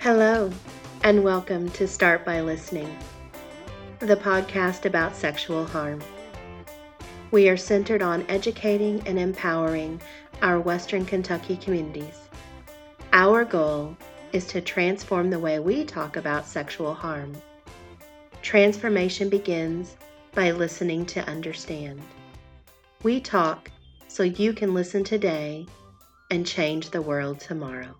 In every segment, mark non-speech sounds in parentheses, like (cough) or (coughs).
Hello, and welcome to Start by Listening, the podcast about sexual harm. We are centered on educating and empowering our Western Kentucky communities. Our goal is to transform the way we talk about sexual harm. Transformation begins by listening to understand. We talk so you can listen today and change the world tomorrow.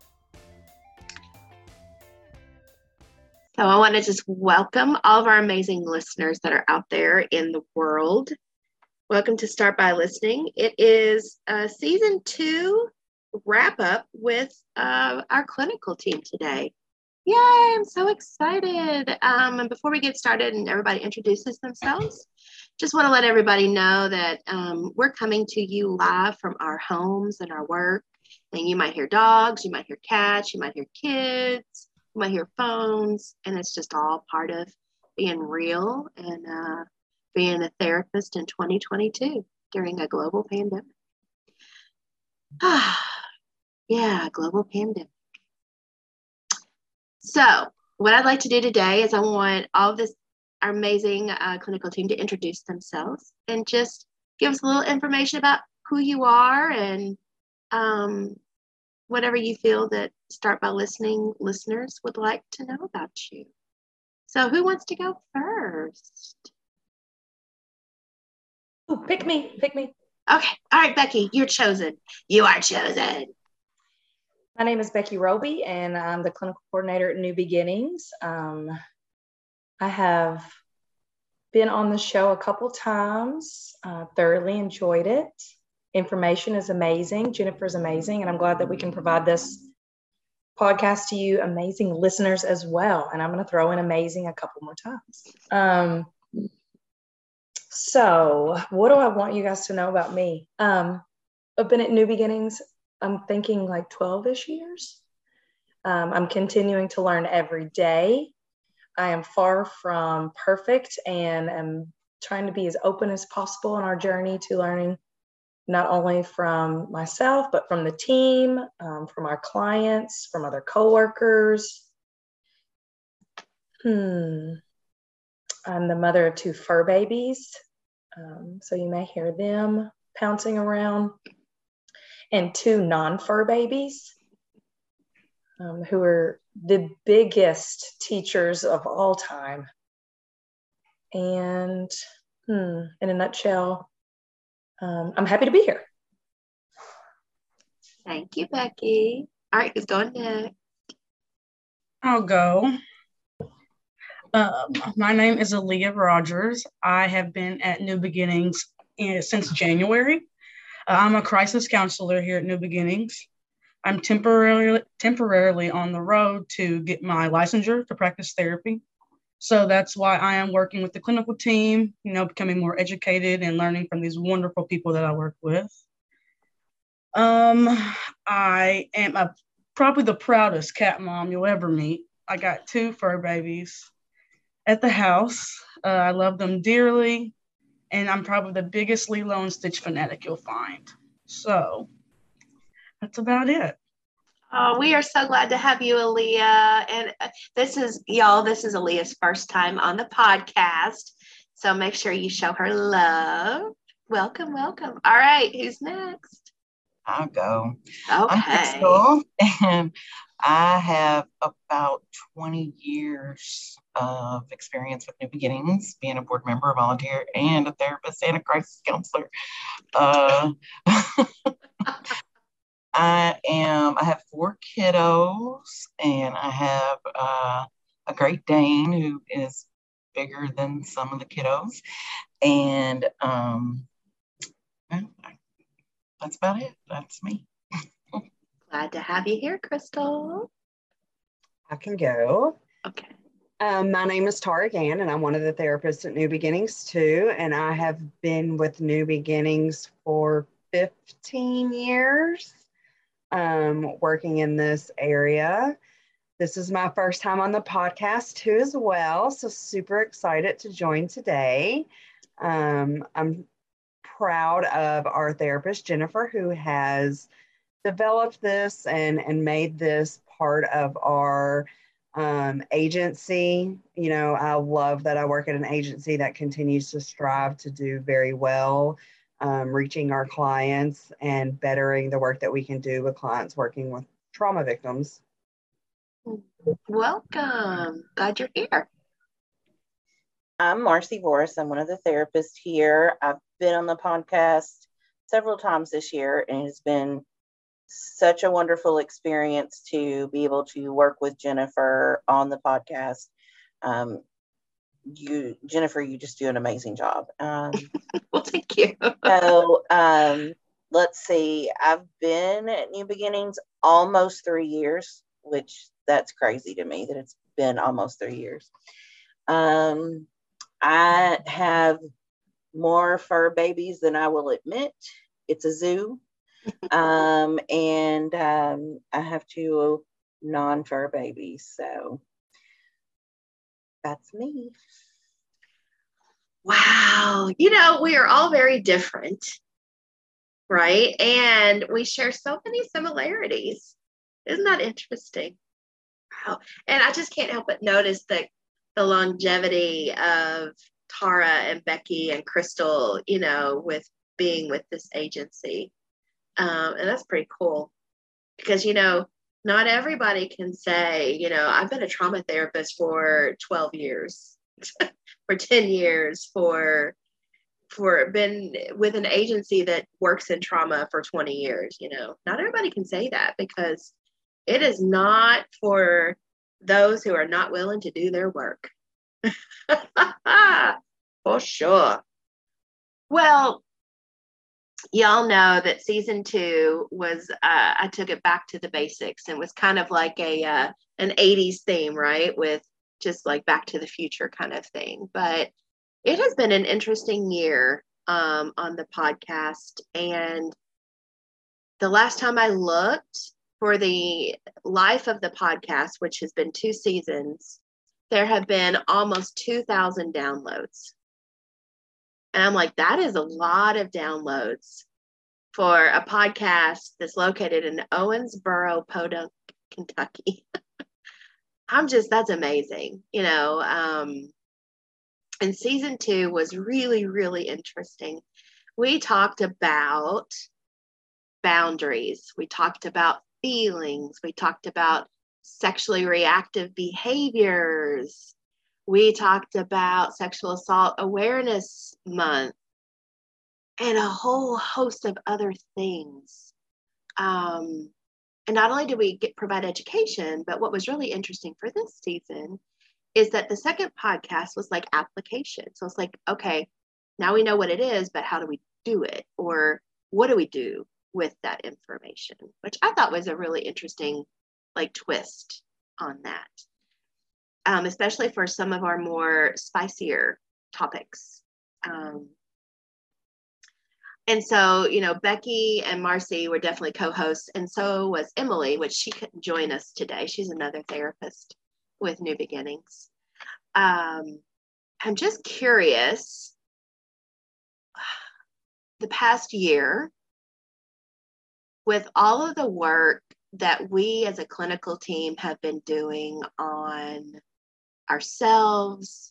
So, I want to just welcome all of our amazing listeners that are out there in the world. Welcome to Start by Listening. It is a season two wrap up with uh, our clinical team today. Yay, I'm so excited. Um, and before we get started and everybody introduces themselves, just want to let everybody know that um, we're coming to you live from our homes and our work. And you might hear dogs, you might hear cats, you might hear kids, might hear phones, and it's just all part of being real and uh, being a therapist in 2022 during a global pandemic. Ah, (sighs) yeah, global pandemic. So, what I'd like to do today is I want all of this our amazing uh, clinical team to introduce themselves and just give us a little information about who you are and um, whatever you feel that start by listening listeners would like to know about you. So, who wants to go first? Ooh, pick me, pick me. Okay. All right, Becky, you're chosen. You are chosen. My name is Becky Roby, and I'm the clinical coordinator at New Beginnings. Um, I have been on the show a couple times, uh, thoroughly enjoyed it. Information is amazing. Jennifer is amazing, and I'm glad that we can provide this podcast to you, amazing listeners as well. And I'm going to throw in amazing a couple more times. Um, so, what do I want you guys to know about me? Um, I've been at New Beginnings, I'm thinking like 12 ish years. Um, I'm continuing to learn every day. I am far from perfect and am trying to be as open as possible in our journey to learning not only from myself, but from the team, um, from our clients, from other coworkers. Hmm. I'm the mother of two fur babies, um, so you may hear them pouncing around, and two non fur babies um, who are the biggest teachers of all time. And hmm, in a nutshell, um, I'm happy to be here. Thank you, Becky. All right, who's going next? I'll go. Um, my name is Aaliyah Rogers. I have been at New Beginnings in, since January. Uh, I'm a crisis counselor here at New Beginnings. I'm temporarily temporarily on the road to get my licensure to practice therapy. So that's why I am working with the clinical team, you know, becoming more educated and learning from these wonderful people that I work with. Um, I am a, probably the proudest cat mom you'll ever meet. I got two fur babies at the house. Uh, I love them dearly, and I'm probably the biggest Lilo and Stitch fanatic you'll find. So that's about it. Oh, we are so glad to have you, Aaliyah. And uh, this is, y'all, this is Aaliyah's first time on the podcast. So make sure you show her love. Welcome, welcome. All right, who's next? I'll go. Okay. I'm Crystal, (laughs) and I have about 20 years of experience with New Beginnings, being a board member, a volunteer, and a therapist and a crisis counselor. Uh, (laughs) I am, I have four kiddos, and I have uh, a Great Dane who is bigger than some of the kiddos. And um, well, that's about it. That's me. (laughs) Glad to have you here, Crystal. I can go. Okay. Um, my name is Tara Gann, and I'm one of the therapists at New Beginnings too. And I have been with New Beginnings for 15 years, um, working in this area. This is my first time on the podcast too, as well. So super excited to join today. Um, I'm proud of our therapist Jennifer, who has developed this and and made this part of our Um, agency, you know, I love that I work at an agency that continues to strive to do very well, um, reaching our clients and bettering the work that we can do with clients working with trauma victims. Welcome. Glad you're here. I'm Marcy Boris. I'm one of the therapists here. I've been on the podcast several times this year, and it's been such a wonderful experience to be able to work with Jennifer on the podcast. Um, you, Jennifer, you just do an amazing job. Um, (laughs) well, thank you. so, um, let's see. I've been at New Beginnings almost three years, which that's crazy to me that it's been almost three years. Um, I have more fur babies than I will admit. It's a zoo (laughs) um, and um, I have two non fur babies. So that's me. Wow. You know, we are all very different, right? And we share so many similarities. Isn't that interesting? Wow. And I just can't help but notice that the longevity of Tara and Becky and Crystal, you know, with being with this agency. Um, and that's pretty cool because, you know, not everybody can say, you know, I've been a trauma therapist for 12 years, (laughs) for 10 years, for for been with an agency that works in trauma for 20 years, you know. Not everybody can say that because it is not for those who are not willing to do their work. (laughs) for sure. Well, y'all know that season two was uh, I took it back to the basics and was kind of like a uh, an 80s theme, right? With just like back to the future kind of thing. But it has been an interesting year um, on the podcast. And the last time I looked for the life of the podcast, which has been two seasons, there have been almost 2,000 downloads. And I'm like, that is a lot of downloads for a podcast that's located in Owensboro, Podunk, Kentucky. (laughs) I'm just, that's amazing, you know. Um, and season two was really, really interesting. We talked about boundaries, we talked about feelings, we talked about sexually reactive behaviors, we talked about Sexual Assault Awareness Month and a whole host of other things. Um, and not only did we get provide education, but what was really interesting for this season is that the second podcast was like application. So it's like, okay, now we know what it is, but how do we do it? Or what do we do with that information? Which I thought was a really interesting like twist on that um, especially for some of our more spicier topics. Um, and so, you know, Becky and Marcy were definitely co hosts, and so was Emily, which she couldn't join us today. She's another therapist with New Beginnings. Um, I'm just curious (sighs) the past year, with all of the work that we as a clinical team have been doing on ourselves,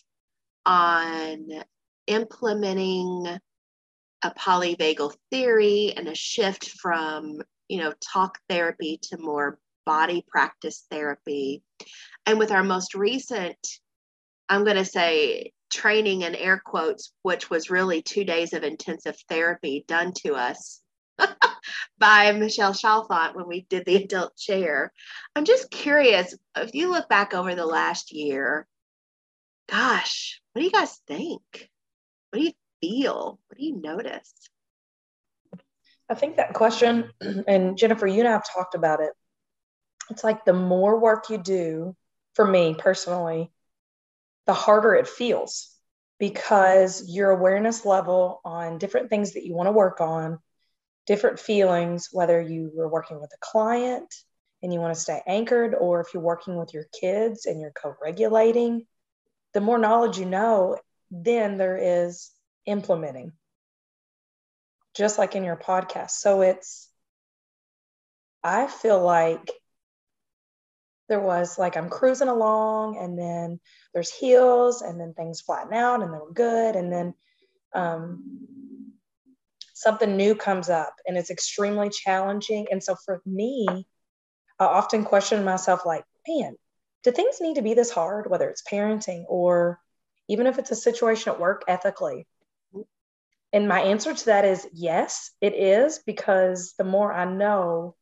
on implementing a polyvagal theory and a shift from, you know, talk therapy to more body practice therapy. And with our most recent, I'm going to say, training in air quotes, which was really two days of intensive therapy done to us (laughs) by Michelle Chalfant when we did the adult chair. I'm just curious if you look back over the last year, gosh, what do you guys think? What do you feel? What do you notice? I think that question, (clears throat) and Jennifer, you and I have talked about it. It's like the more work you do, for me personally, the harder it feels because your awareness level on different things that you want to work on different feelings, whether you were working with a client and you want to stay anchored, or if you're working with your kids and you're co regulating, the more knowledge you know, then there is implementing, just like in your podcast. So it's, I feel like there was like I'm cruising along and then there's hills and then things flatten out and then we're good. And then um, something new comes up and it's extremely challenging. And so for me, I often question myself like, man, do things need to be this hard, whether it's parenting or even if it's a situation at work ethically? And my answer to that is yes, it is, because the more I know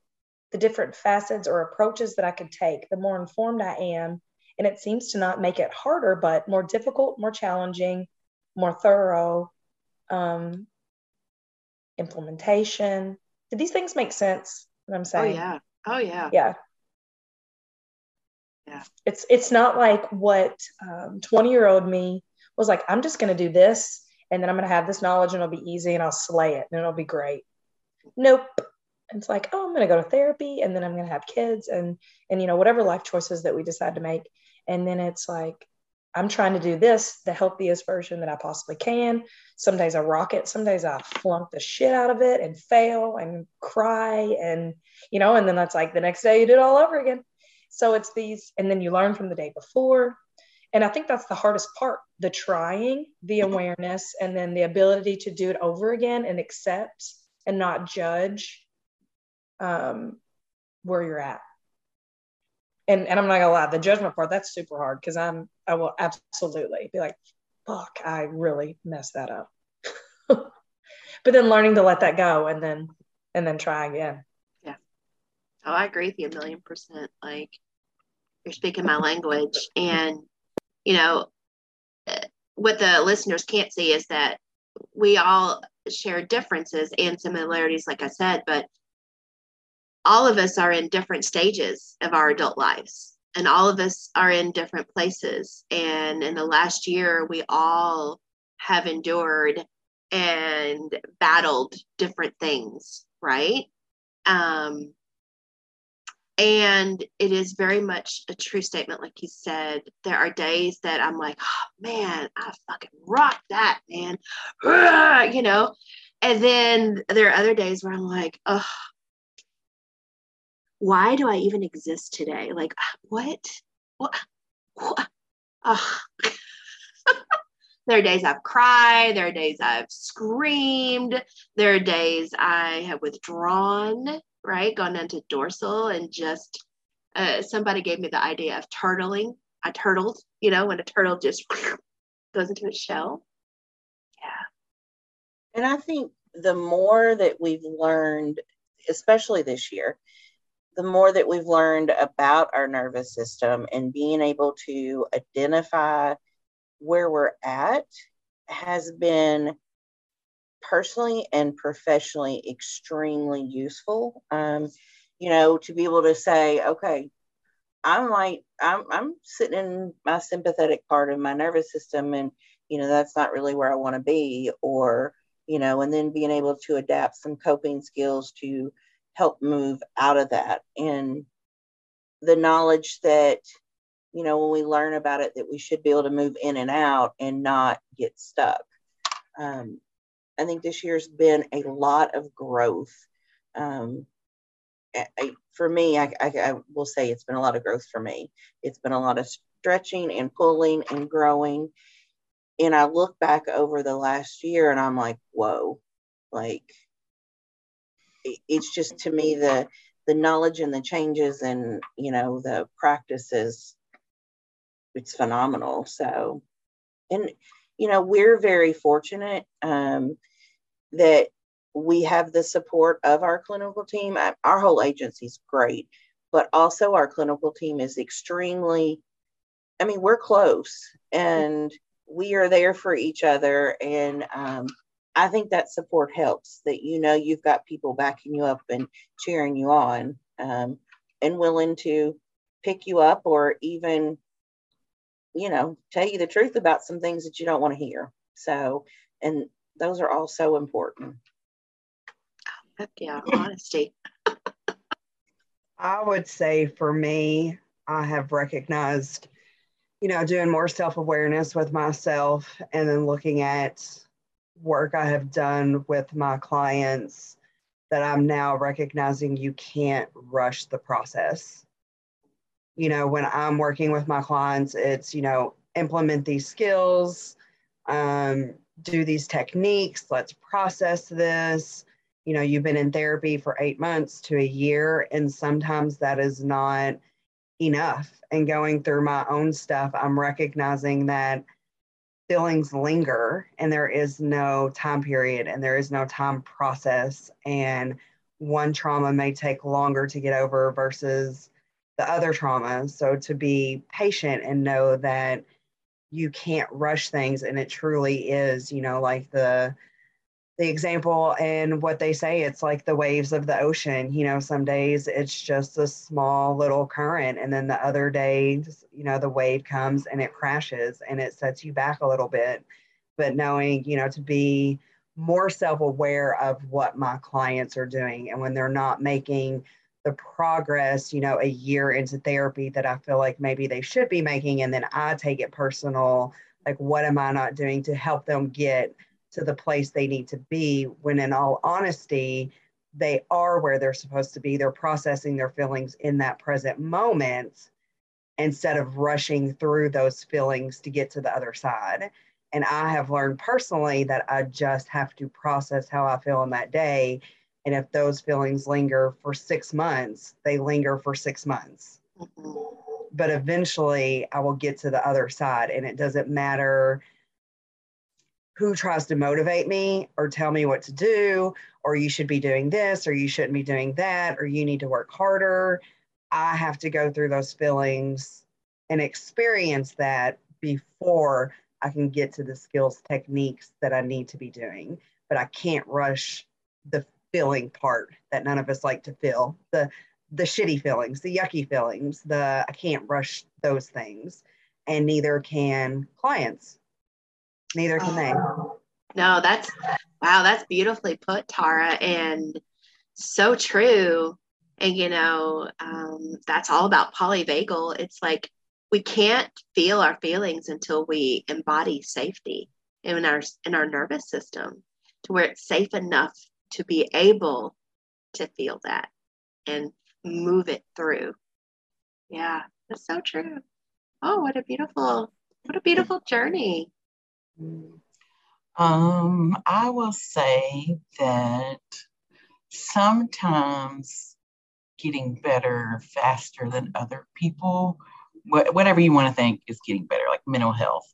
the different facets or approaches that I could take, the more informed I am. And it seems to not make it harder, but more difficult, more challenging, more thorough. Um, implementation. Did these things make sense? What I'm saying? Oh yeah. Oh yeah. Yeah. It's it's not like what um, 20 year old me was like, I'm just gonna do this and then I'm gonna have this knowledge and it'll be easy and I'll slay it and it'll be great. Nope. It's like, oh, I'm gonna go to therapy and then I'm gonna have kids and and you know, whatever life choices that we decide to make. And then it's like, I'm trying to do this the healthiest version that I possibly can. Some days I rock it, some days I flunk the shit out of it and fail and cry and you know, and then that's like the next day you do it all over again. So it's these, and then you learn from the day before. And I think that's the hardest part the trying, the awareness, and then the ability to do it over again and accept and not judge um, where you're at. And, and I'm not gonna lie, the judgment part, that's super hard because I'm, I will absolutely be like, fuck, I really messed that up. (laughs) but then learning to let that go and then, and then try again. Oh, I agree with you a million percent. Like you're speaking my language, and you know what the listeners can't see is that we all share differences and similarities, like I said, but all of us are in different stages of our adult lives, and all of us are in different places. And in the last year, we all have endured and battled different things, right? Um, and it is very much a true statement like you said. There are days that i'm like oh man i fucking rock that man. You know? And then there are other days where i'm like oh why do i even exist today? Like what? What, what? Oh. (laughs) there are days i've cried. There are days i've screamed. There are days i have withdrawn right? Gone into dorsal and just uh, somebody gave me the idea of turtling. I turtled, you know, when a turtle just (laughs) goes into its shell. Yeah. And I think the more that we've learned, especially this year, the more that we've learned about our nervous system and being able to identify where we're at has been personally and professionally extremely useful. Um, you know, to be able to say, okay, I'm like, I'm, I'm sitting in my sympathetic part of my nervous system, and you know, that's not really where I want to be, or you know, and then being able to adapt some coping skills to help move out of that, and the knowledge that you know when we learn about it that we should be able to move in and out and not get stuck um, I think this year's been a lot of growth. Um, I, for me, I, I, I, will say it's been a lot of growth for me. It's been a lot of stretching and pulling and growing. And I look back over the last year and I'm like, whoa, like it, it's just to me the the knowledge and the changes and you know the practices it's phenomenal so and you know we're very fortunate um, that we have the support of our clinical team. Our whole agency is great, but also our clinical team is extremely, I mean, we're close and we are there for each other. And um, I think that support helps that you know you've got people backing you up and cheering you on um, and willing to pick you up or even, you know, tell you the truth about some things that you don't want to hear. So, and those are all so important. Heck yeah, honesty. (laughs) I would say for me, I have recognized, you know, doing more self awareness with myself and then looking at work I have done with my clients that I'm now recognizing you can't rush the process. You know, when I'm working with my clients, it's, you know, implement these skills, um, do these techniques, let's process this. You know, you've been in therapy for eight months to a year, and sometimes that is not enough. And going through my own stuff, I'm recognizing that feelings linger and there is no time period and there is no time process. And one trauma may take longer to get over versus the other trauma. So to be patient and know that you can't rush things and it truly is you know like the the example and what they say it's like the waves of the ocean you know some days it's just a small little current and then the other days you know the wave comes and it crashes and it sets you back a little bit but knowing you know to be more self-aware of what my clients are doing and when they're not making the progress, you know, a year into therapy that I feel like maybe they should be making. And then I take it personal. Like, what am I not doing to help them get to the place they need to be? When, in all honesty, they are where they're supposed to be. They're processing their feelings in that present moment instead of rushing through those feelings to get to the other side. And I have learned personally that I just have to process how I feel on that day and if those feelings linger for six months, they linger for six months. Mm-hmm. But eventually I will get to the other side. And it doesn't matter who tries to motivate me or tell me what to do, or you should be doing this, or you shouldn't be doing that, or you need to work harder. I have to go through those feelings and experience that before I can get to the skills techniques that I need to be doing. But I can't rush the feeling part that none of us like to feel. The the shitty feelings the yucky feelings the i can't rush those things. And neither can clients. Neither can they. No that's wow that's beautifully put tara and so true. And you know um, that's all about polyvagal. It's like we can't feel our feelings until we embody safety in our in our nervous system to where it's safe enough to be able to feel that and move it through. Yeah, that's so true. Oh, what a beautiful, what a beautiful journey. Um, I will say that sometimes getting better faster than other people, whatever you want to think is getting better, like mental health,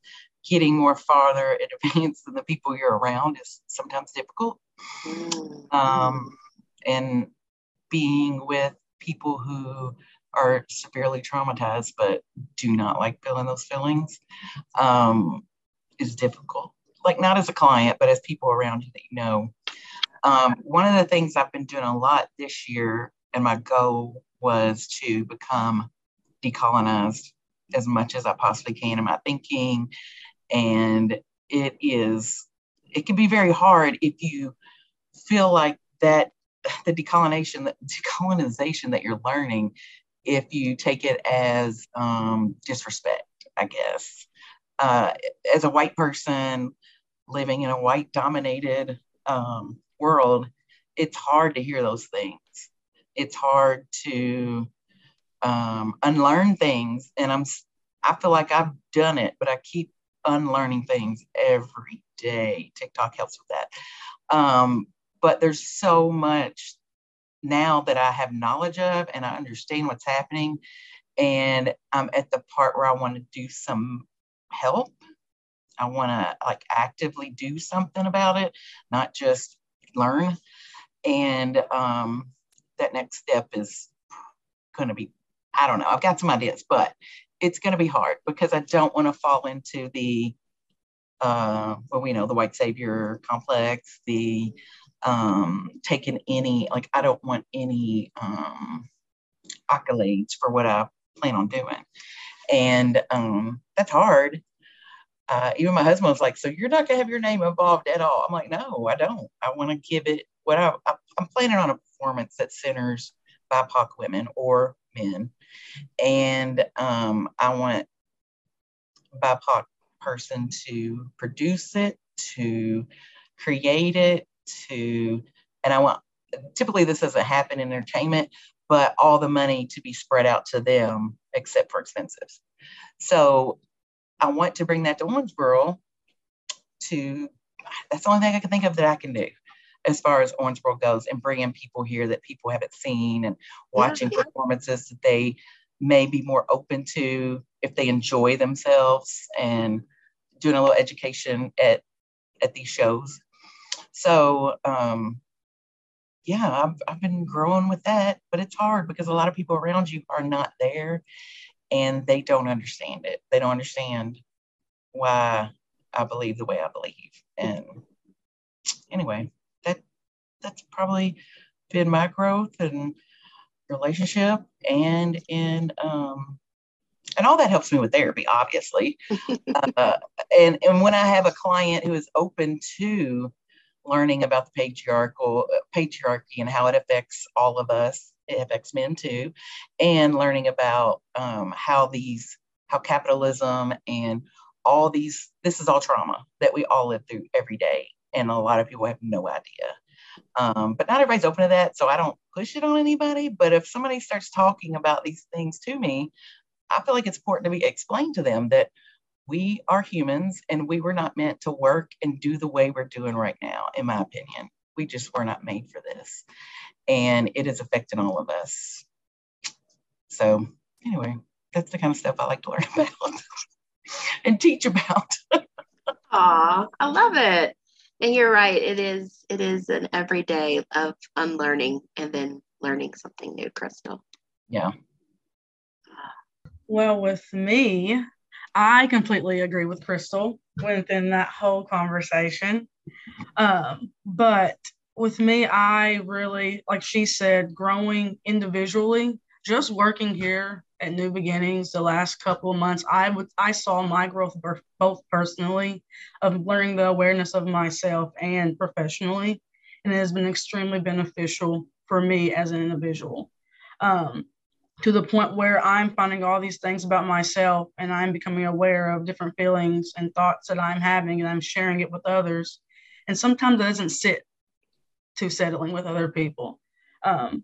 getting more farther (laughs) advanced than the people you're around is sometimes difficult. Um, and being with people who are severely traumatized but do not like feeling those feelings um, is difficult. Like, not as a client, but as people around you that you know. Um, one of the things I've been doing a lot this year, and my goal was to become decolonized as much as I possibly can in my thinking. And it is, it can be very hard if you feel like that the decolonization decolonization that you're learning if you take it as um, disrespect i guess. Uh, as a white person living in a white dominated um, world it's hard to hear those things. It's hard to um, unlearn things and i'm i feel like i've done it but i keep unlearning things every day. Tiktok helps with that. Um, but there's so much now that I have knowledge of and I understand what's happening. And I'm at the part where I want to do some help. I want to like actively do something about it, not just learn. And um, that next step is going to be, I don't know, I've got some ideas, but it's going to be hard because I don't want to fall into the, uh, well, we know the white savior complex, the um, taken any, like, I don't want any um, accolades for what I plan on doing. And um, that's hard. Uh, even my husband was like, So you're not going to have your name involved at all? I'm like, No, I don't. I want to give it what I, I, I'm planning on a performance that centers BIPOC women or men. And um, I want BIPOC person to produce it, to create it, to, and I want, typically this doesn't happen in entertainment, but all the money to be spread out to them except for expenses. So I want to bring that to Owensboro to, that's the only thing I can think of that I can do as far as Owensboro goes and bringing people here that people haven't seen and watching yeah. performances that they may be more open to if they enjoy themselves and doing a little education at at these shows. So um, yeah, I've, I've been growing with that, but it's hard because a lot of people around you are not there and they don't understand it. They don't understand why I believe the way I believe. And anyway, that that's probably been my growth and relationship and in um and all that helps me with therapy obviously (laughs) uh, and and when i have a client who is open to learning about the patriarchal patriarchy and how it affects all of us it affects men too and learning about um, how these how capitalism and all these this is all trauma that we all live through every day and a lot of people have no idea. Um, but not everybody's open to that so i don't push it on anybody but if somebody starts talking about these things to me i feel like it's important to be explained to them that we are humans and we were not meant to work and do the way we're doing right now, in my opinion. We just were not made for this. And it is affecting all of us. So, anyway, that's the kind of stuff I like to learn (laughs) about and teach about. Aw, I love it. And you're right. It is it is an everyday of unlearning and then learning something new, Crystal. Yeah. Well, with me, I completely agree with Crystal within that whole conversation. Um, but with me, I really, like she said, growing individually, just working here at New Beginnings the last couple of months, I would I saw my growth both personally of learning the awareness of myself and professionally, and it has been extremely beneficial for me as an individual. Um, to the point where I'm finding all these things about myself and I'm becoming aware of different feelings and thoughts that I'm having and I'm sharing it with others. And sometimes it doesn't sit too settling with other people. Um,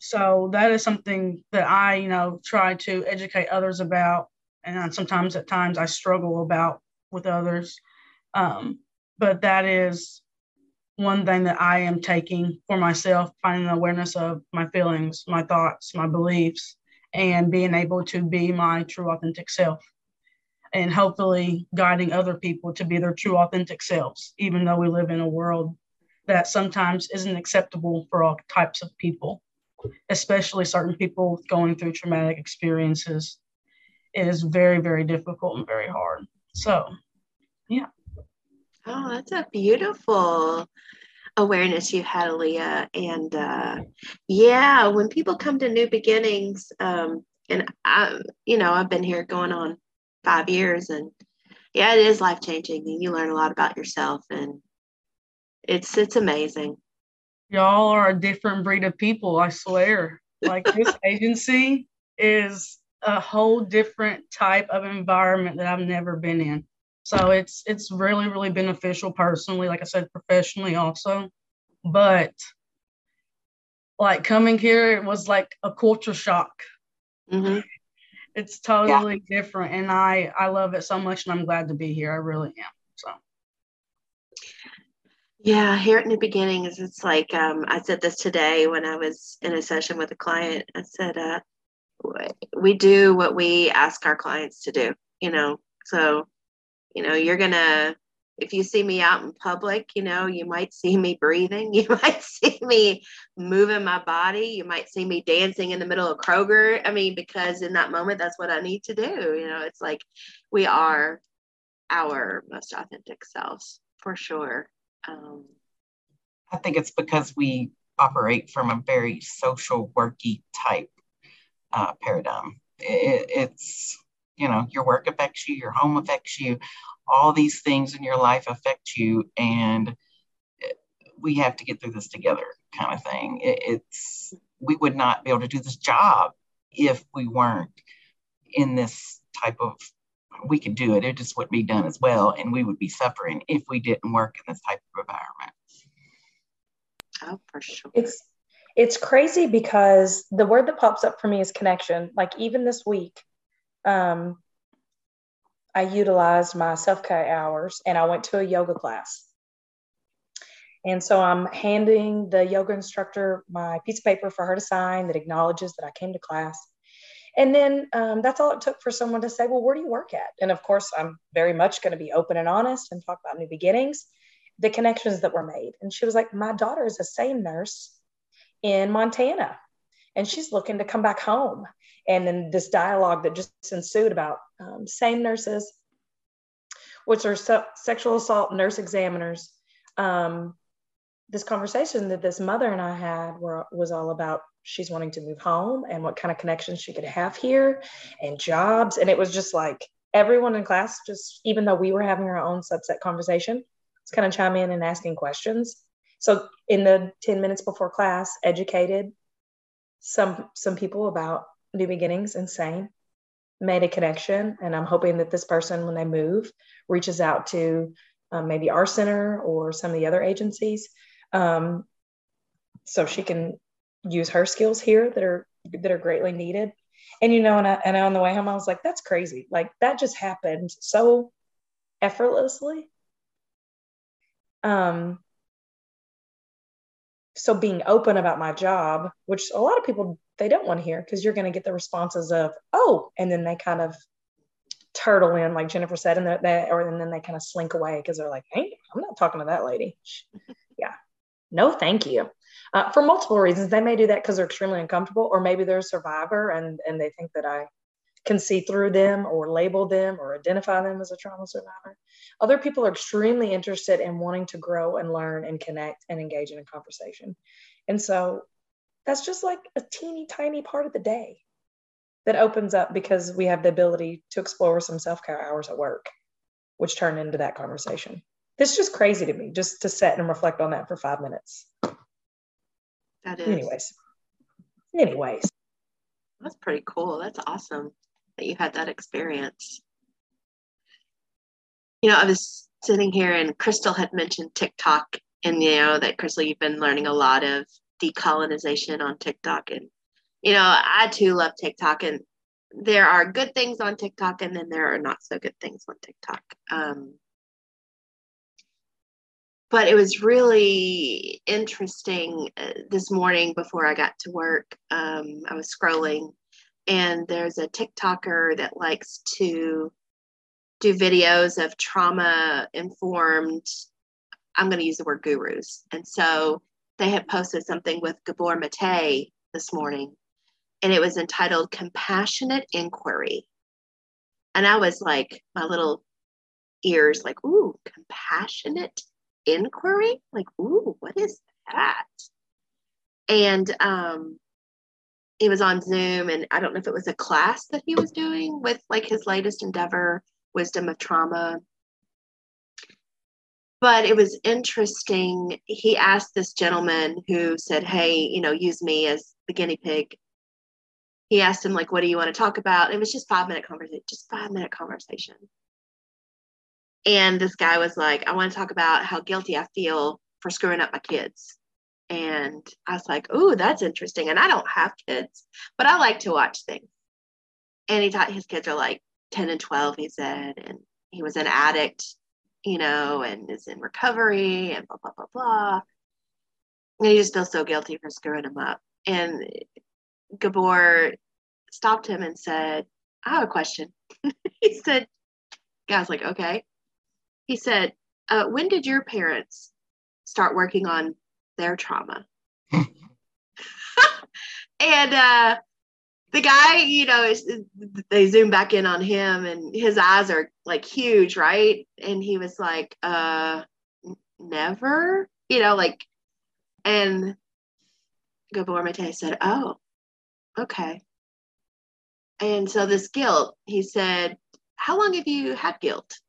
so that is something that I, you know, try to educate others about. And sometimes at times I struggle about with others. Um, but that is one thing that I am taking for myself, finding awareness of my feelings, my thoughts, my beliefs, and being able to be my true authentic self. And hopefully guiding other people to be their true authentic selves, even though we live in a world that sometimes isn't acceptable for all types of people, especially certain people going through traumatic experiences. It is very, very difficult and very hard. So, yeah. Oh, that's a beautiful awareness you had, Aaliyah. And uh, yeah, when people come to New Beginnings, um, and I, you know, I've been here going on five years, and yeah, it is life changing, and you learn a lot about yourself, and it's it's amazing. Y'all are a different breed of people, I swear. Like this (laughs) agency is a whole different type of environment that I've never been in. So it's it's really really beneficial personally, like I said, professionally also. But like coming here, it was like a culture shock. Mm-hmm. It's totally yeah. different, and I I love it so much, and I'm glad to be here. I really am. So. Yeah, here at New Beginnings, it's like um, I said this today when I was in a session with a client. I said, uh, "We do what we ask our clients to do." You know, so you know you're gonna if you see me out in public you know you might see me breathing (laughs) you might see me moving my body you might see me dancing in the middle of kroger. I mean because in that moment that's what i need to do you know it's like we are our most authentic selves for sure. Um, i think it's because we operate from a very social worky type uh, paradigm. It, it's you know your work affects you your home affects you all these things in your life affect you and eh, we have to get through this together kind of thing. It, it's we would not be able to do this job if we weren't in this type of we could do it it just wouldn't be done as well and we would be suffering if we didn't work in this type of environment. Oh for sure. It's It's crazy because the word that pops up for me is connection. Like even this week, um, I utilized my self care hours and I went to a yoga class. And so I'm handing the yoga instructor my piece of paper for her to sign that acknowledges that I came to class. And then um, that's all it took for someone to say, Well, where do you work at? And of course, I'm very much going to be open and honest and talk about new beginnings, the connections that were made. And she was like, My daughter is a SANE nurse in Montana, and she's looking to come back home. And then this dialogue that just ensued about um, nurses, which are se- sexual assault nurse examiners. Um, this conversation that this mother and I had were, was all about she's wanting to move home and what kind of connections she could have here and jobs. And it was just like everyone in class, just even though we were having our own subset conversation, was kind of chiming in and asking questions. So in the 10 minutes before class, educated some some people about new beginnings and SANE, made a connection. And I'm hoping that this person, when they move, reaches out to um, maybe our center or some of the other agencies um, so she can use her skills here that are that are greatly needed. And you know, and, I, and on the way home, I was like, that's crazy. Like that just happened so effortlessly. Um, so being open about my job, which a lot of people they don't want to hear because you're going to get the responses of oh, and then they kind of turtle in, like Jennifer said, and they or and then they kind of slink away because they're like, hey, I'm not talking to that lady. (laughs) yeah, no, thank you uh, for multiple reasons. They may do that because they're extremely uncomfortable, or maybe they're a survivor and, and they think that I can see through them or label them or identify them as a trauma survivor. Other people are extremely interested in wanting to grow and learn and connect and engage in a conversation. And so that's just like a teeny tiny part of the day that opens up because we have the ability to explore some self care hours at work, which turn into that conversation. It's just crazy to me just to sit and reflect on that for five minutes. That is. Anyways, anyways, that's pretty cool. That's awesome that you had that experience. You know, I was sitting here and Crystal had mentioned TikTok, and you know that Crystal, you've been learning a lot of decolonization on TikTok, and you know, I too love TikTok, and there are good things on TikTok, and then there are not so good things on TikTok. Um, but it was really interesting uh, this morning before I got to work. Um, I was scrolling, and there's a TikToker that likes to do videos of trauma informed. I'm going to use the word gurus. And so they had posted something with Gabor Mate this morning, and it was entitled Compassionate Inquiry. And I was like, my little ears, like, ooh, compassionate inquiry like ooh what is that and um it was on zoom and i don't know if it was a class that he was doing with like his latest endeavor wisdom of trauma. But it was interesting. He asked this gentleman who said hey you know use me as the guinea pig. He asked him like what do you want to talk about? It was just five minute conversation just five minute conversation. And this guy was like, I want to talk about how guilty I feel for screwing up my kids. And I was like, oh, that's interesting. And I don't have kids, but I like to watch things. And he thought his kids are like 10 and 12, he said. And he was an addict, you know, and is in recovery and blah, blah, blah, blah. And he just feels so guilty for screwing them up. And Gabor stopped him and said, I have a question. (laughs) he said, Guy's like, okay he said, uh, When did your parents start working on their trauma? (laughs) and uh, the guy, you know, is, they zoom back in on him and his eyes are like huge, right? And he was like, uh, never, you know, like, and Gabor Mate said, oh, okay. And so this guilt, he said, how long have you had guilt?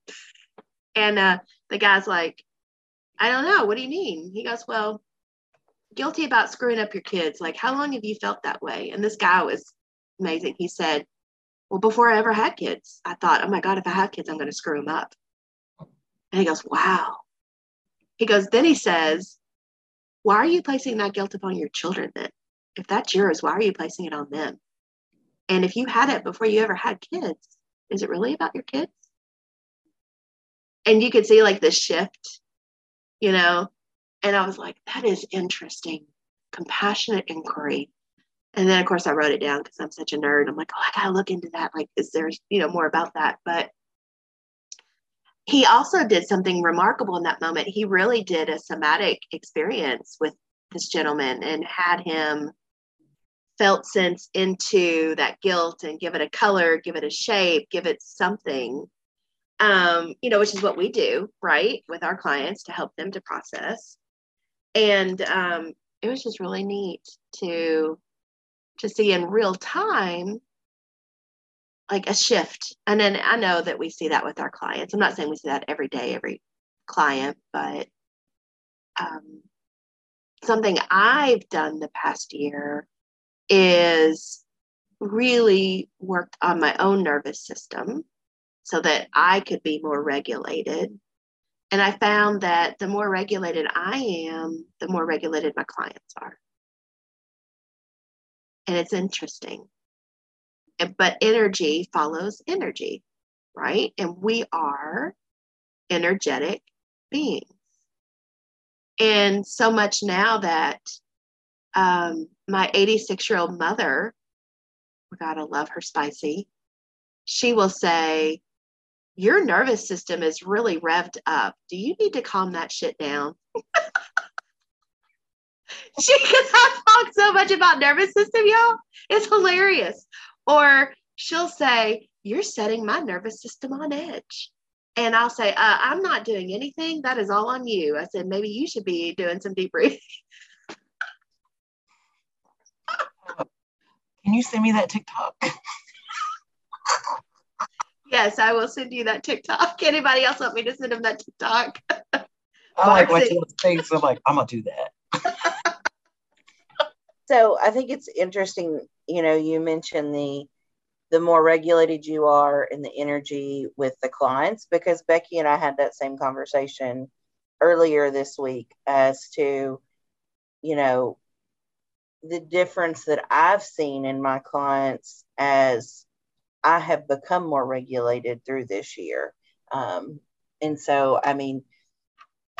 And uh, the guy's like, I don't know. What do you mean? He goes, Well, guilty about screwing up your kids. Like, how long have you felt that way? And this guy was amazing. He said, Well, before I ever had kids, I thought, Oh my God, if I have kids, I'm going to screw them up. And he goes, Wow. He goes, Then he says, why are you placing that guilt upon your children then? If that's yours, why are you placing it on them? And if you had it before you ever had kids, is it really about your kids? And you could see like the shift, you know. And I was like, that is interesting. Compassionate inquiry. And then of course I wrote it down because I'm such a nerd. I'm like, oh, I gotta look into that. Like, is there, you know, more about that? But he also did something remarkable in that moment. He really did a somatic experience with this gentleman and had him felt sense into that guilt and give it a color, give it a shape, give it something. Um, you know, which is what we do, right, with our clients to help them to process. And um, it was just really neat to to see in real time like a shift. And then I know that we see that with our clients. I'm not saying we see that every day, every client, but um, something I've done the past year is really worked on my own nervous system so that I could be more regulated. And I found that the more regulated I am, the more regulated my clients are. And it's interesting but energy follows energy, right? And we are energetic beings. And so much now that um, my 86 year old mother, we gotta love her spicy, she will say, Your nervous system is really revved up. Do you need to calm that shit down? (laughs) she because I talk so much about nervous system, y'all. It's hilarious. Or she'll say, You're setting my nervous system on edge. And I'll say, uh, I'm not doing anything. That is all on you. I said, Maybe you should be doing some deep breathing. Can you send me that TikTok? (laughs) yes, I will send you that TikTok. (laughs) Anybody else want me to send them that TikTok? I like what you saying, so I'm like, I'm gonna do that. (laughs) so I think it's interesting you know you mentioned the the more regulated you are in the energy with the clients because becky and i had that same conversation earlier this week as to you know the difference that i've seen in my clients as i have become more regulated through this year. Um, and so i mean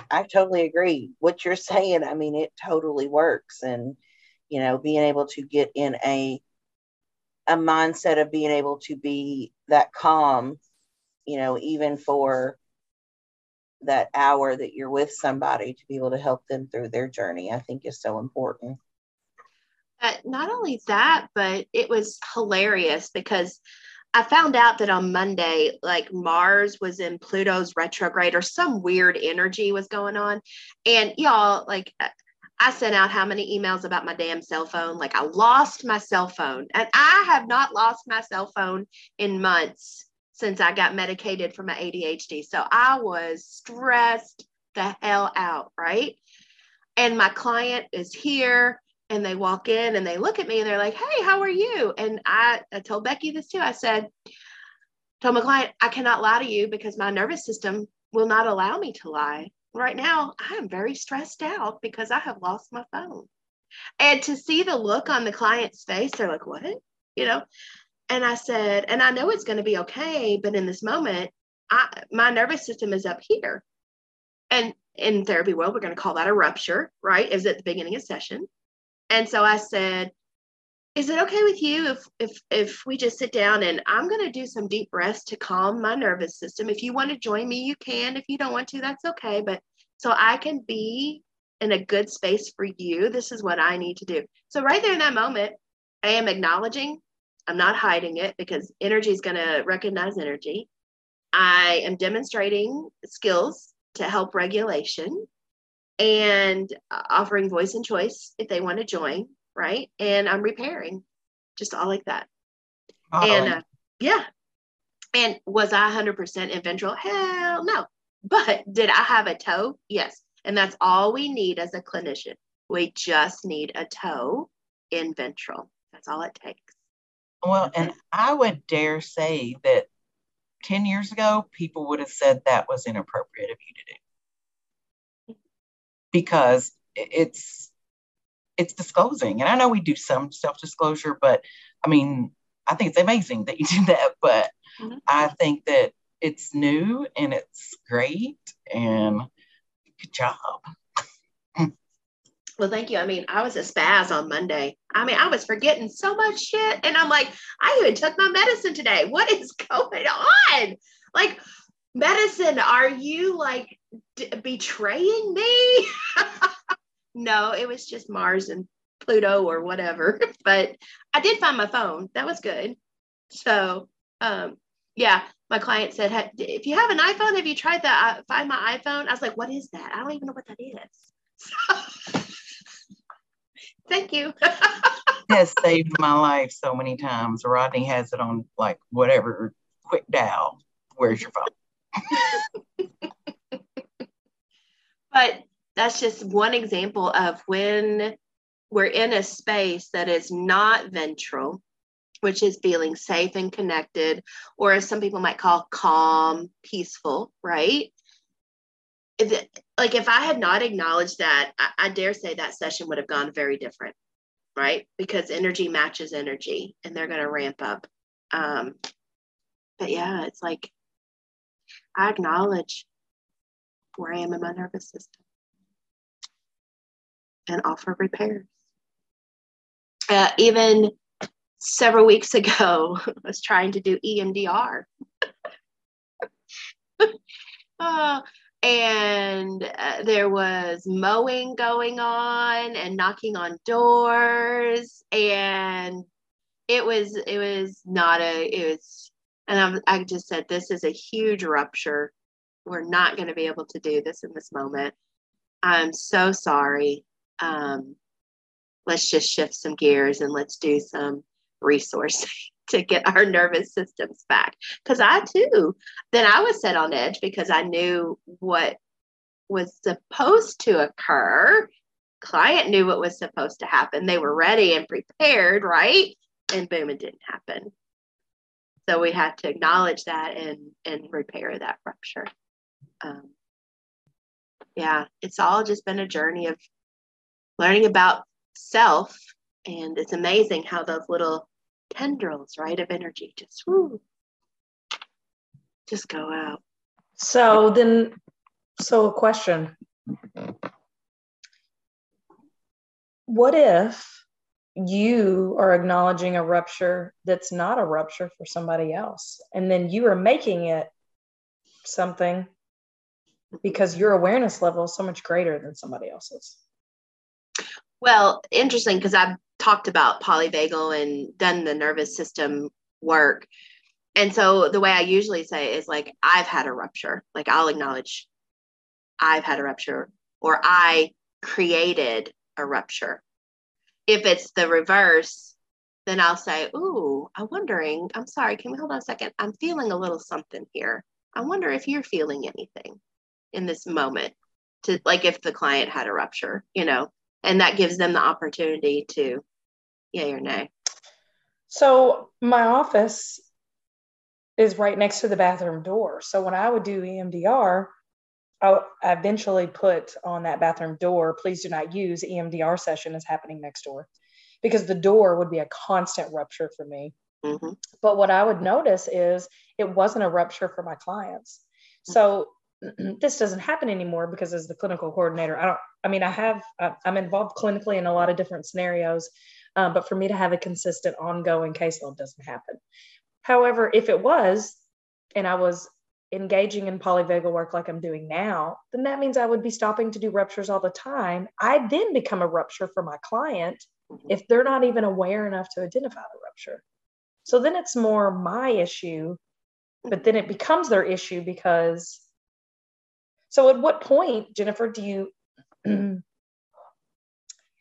i totally agree what you're saying. I mean it totally works. And you know being able to get in a a mindset of being able to be that calm you know even for that hour that you're with somebody to be able to help them through their journey i think is so important. Uh, not only that but it was hilarious because I found out that on Monday, like Mars was in Pluto's retrograde or some weird energy was going on. And y'all, like, I sent out how many emails about my damn cell phone? Like I lost my cell phone. And I have not lost my cell phone in months since I got medicated for my ADHD. So I was stressed the hell out, right? And my client is here and they walk in and they look at me and they're like, Hey, how are you? And I, I told Becky this too. I said, told my client, I cannot lie to you because my nervous system will not allow me to lie right now I am very stressed out because I have lost my phone. And to see the look on the client's face, they're like, what? You know? And I said, and I know it's going to be okay, but in this moment, I, my nervous system is up here. And in therapy world, we're going to call that a rupture, right? Is at the beginning of session. And so I said, is it okay with you if if if we just sit down and I'm going to do some deep breaths to calm my nervous system. If you want to join me, you can. If you don't want to, that's okay. But so I can be in a good space for you, this is what I need to do. So right there in that moment, I am acknowledging. I'm not hiding it because energy is going to recognize energy. I am demonstrating skills to help regulation and uh, offering voice and choice if they want to join right? And I'm repairing, just all like that. Oh. And uh, yeah. And was I 100% in ventral? Hell no. But did I have a toe? Yes. And that's all we need as a clinician. We just need a toe in ventral. That's all it takes. Well, and I would dare say that 10 years ago, people would have said that was inappropriate of you to it. Because it's it's disclosing. And I know we do some self disclosure, but I mean, I think it's amazing that you do (laughs) that. But mm-hmm. I think that it's new and it's great and good job. Well, thank you. I mean, I was a spaz on Monday. I mean, I was forgetting so much shit. And I'm like, I even took my medicine today. What is (laughs) going on? Like, medicine, are you like d- betraying me? (laughs) no, it was just Mars and Pluto or whatever. (laughs) but I did find my phone. That was good. So, um, yeah, my client said, if you have an iPhone, have you tried that? Uh, find my iPhone. I was like, what is that? I don't even know what that is. (laughs) Thank you. has saved my life so many times. Rodney has it on like whatever quick dial. Where's your phone? But that's just one example of when we're in a space that is not ventral, which is feeling safe and connected, or as some people might call calm, peaceful, right? If it, like if I had not acknowledged that, I, I dare say that session would have gone very different, right? Because energy matches energy and they're going to ramp up. Um, but yeah, it's like I acknowledge where I am in my nervous system and offer repairs. Uh, even several weeks ago, (laughs) I was trying to do EMDR. oh, (laughs) and uh, there was mowing going on and knocking on doors and it was it was not a it was and I'm, i just said this is a huge rupture we're not going to be able to do this in this moment i'm so sorry um, let's just shift some gears and let's do some resourcing (laughs) to get our nervous systems back. Because I too, then I was set on edge because I knew what was supposed to occur. Client knew what was supposed to happen. They were ready and prepared, right? And boom, it didn't happen. So we had to acknowledge that and and repair that rupture. Um, yeah, it's all just been a journey of learning about self, and it's amazing how those little tendrils, right, of energy just whoo, just go out. So then, so a question. What if you are acknowledging a rupture that's not a rupture for somebody else, and then you are making it something because your awareness level is so much greater than somebody else's? Well, interesting because I've talked about polyvagal and done the nervous system work. And so the way I usually say is like, I've had a rupture. Like I'll acknowledge I've had a rupture or I created a rupture. If it's the reverse, then I'll say, Ooh, I'm wondering, I'm sorry, can we hold on a second? I'm feeling a little something here. I wonder if you're feeling anything in this moment to like if the client had a rupture, you know, and that gives them the opportunity to yay or nay so my office is right next to the bathroom door so when i would do emdr I eventually put on that bathroom door, please do not use EMDR session is happening next door because the door would be a constant rupture for me. Mm-hmm. But what I would notice is it wasn't a rupture for my clients. So (clears throat) this doesn't happen anymore because as the clinical coordinator, I don't, I mean, I have, I'm involved clinically in a lot of different scenarios, um, but for me to have a consistent ongoing caseload doesn't happen. However, if it was, and I was engaging in polyvagal work like I'm doing now, then that means I would be stopping to do ruptures all the time. I then become a rupture for my client mm-hmm. if they're not even aware enough to identify the rupture. So then it's more my issue, but then it becomes their issue because so at what point, Jennifer, do you (clears throat)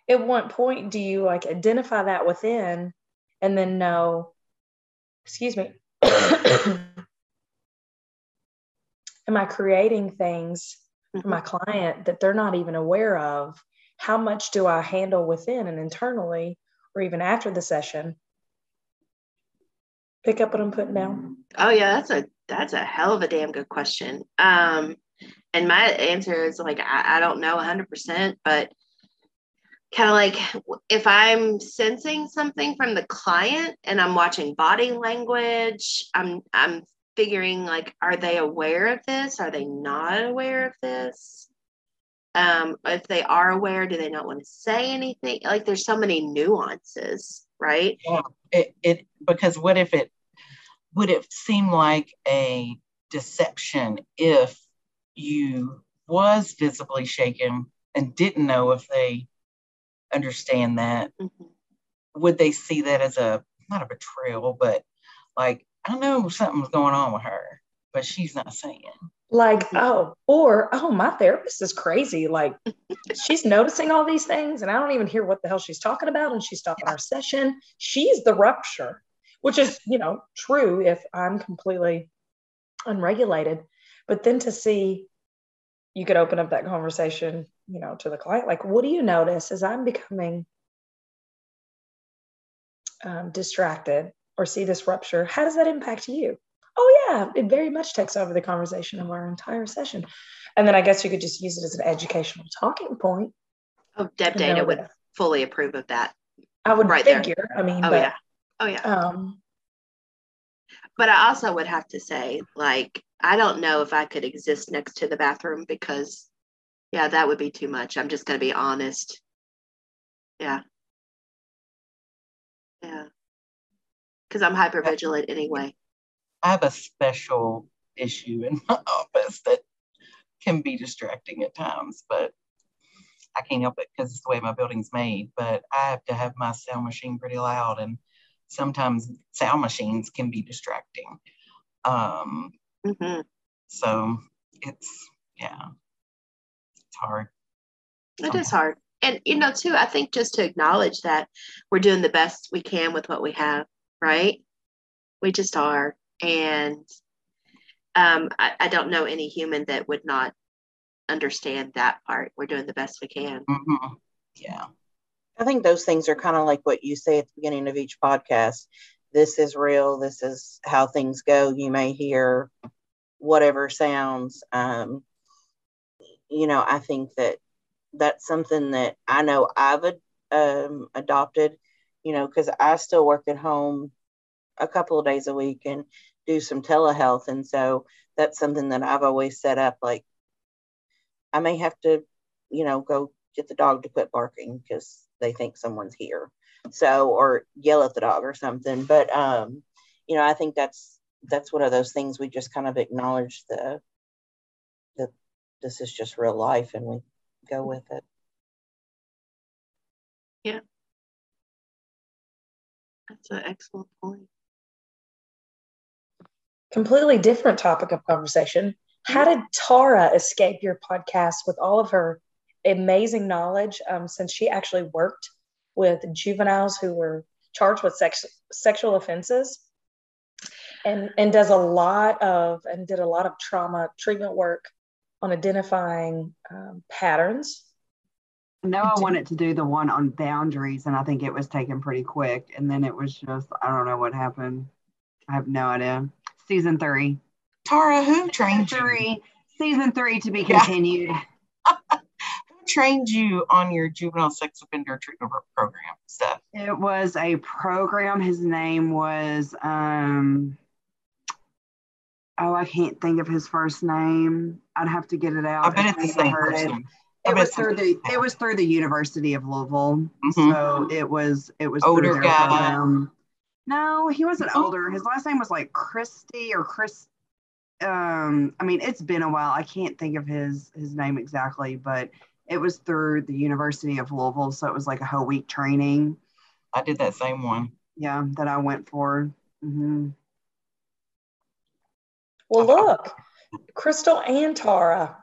at what point do you like identify that within and then know, excuse me, (coughs) am I creating things for my mm-hmm. client that they're not even aware of? How much do I handle within and internally or even after the session? Pick up what I'm putting down. Oh yeah, that's a that's a hell of a damn good question. Um and my answer is like I, I don't know 100% but kind of like if I'm sensing something from the client and I'm watching body language, I'm I'm figuring like are they aware of this? Are they not aware of this? Um, if they are aware, do they not want to say anything? Like there's so many nuances, right? Yeah, it, it because what if it would it seem like a deception if you was visibly shaken and didn't know if they understand that. Mm-hmm. would they see that as a not a betrayal but like i know something's going on with her but she's not saying. Like oh or oh my therapist is crazy. Like (laughs) she's noticing all these things and i don't even hear what the hell she's talking about and she's stopping our session. She's the rupture which is you know true if i'm completely unregulated but then to see you could open up that conversation you know to the client like what do you notice as i'm becoming um, distracted or see this rupture? How does that impact you? Oh yeah it very much takes over the conversation of our entire session. And then i guess you could just use it as an educational talking point. Oh Deb Dana would that. fully approve of that i would right figure there. i mean oh but, yeah. Oh yeah. um, but i also would have to say like i don't know if i could exist next to the bathroom because yeah, that would be too much. I'm just going to be honest. Yeah. Yeah. Because I'm hyper vigilant anyway. I have a special issue in my (laughs) office that can be distracting at times, but I can't help it because it's the way my building's made. But I have to have my sound machine pretty loud, and sometimes sound machines can be distracting. Um, mm-hmm. So it's, yeah it's hard. It is hard. And, you know, too, I think just to acknowledge that we're doing the best we can with what we have, right? We just are. And um, I, I don't know any human that would not understand that part. We're doing the best we can. Mm-hmm. Yeah. I think those things are kind of like what you say at the beginning of each podcast. This is real. This is how things go. You may hear whatever sounds. Um, you know, I think that that's something that I know I've um, adopted, you know, because I still work at home a couple of days a week and do some telehealth. And so that's something that I've always set up. Like, I may have to, you know, go get the dog to quit barking because they think someone's here. So, or yell at the dog or something. But, um, you know, I think that's, that's one of those things we just kind of acknowledge the that this is just real life and we go with it. Yeah. That's an excellent point. Completely different topic of conversation. How did Tara escape your podcast with all of her amazing knowledge um, since she actually worked with juveniles who were charged with sex, sexual offenses and, and does a lot of and did a lot of trauma treatment work on identifying um, patterns. No, I wanted to do the one on boundaries, and I think it was taken pretty quick. And then it was just, I don't know what happened. I have no idea. Season three. Tara, who trained season three, you? Season three to be continued. (laughs) who trained you on your juvenile sex offender treatment program stuff? It was a program. His name was um, oh, I can't think of his first name. I'd have to get it out. I bet it's the same person. It, it was through the it was through the University of Louisville. Mm-hmm. So it was it was older guy. No, he wasn't oh. older. His last name was like Christie or Chris. Um, I mean, it's been a while. I can't think of his his name exactly, but it was through the University of Louisville. So it was like a whole week training. I did that same one. Yeah, that I went for. Mm-hmm. Well, (laughs) look, Crystal and Tara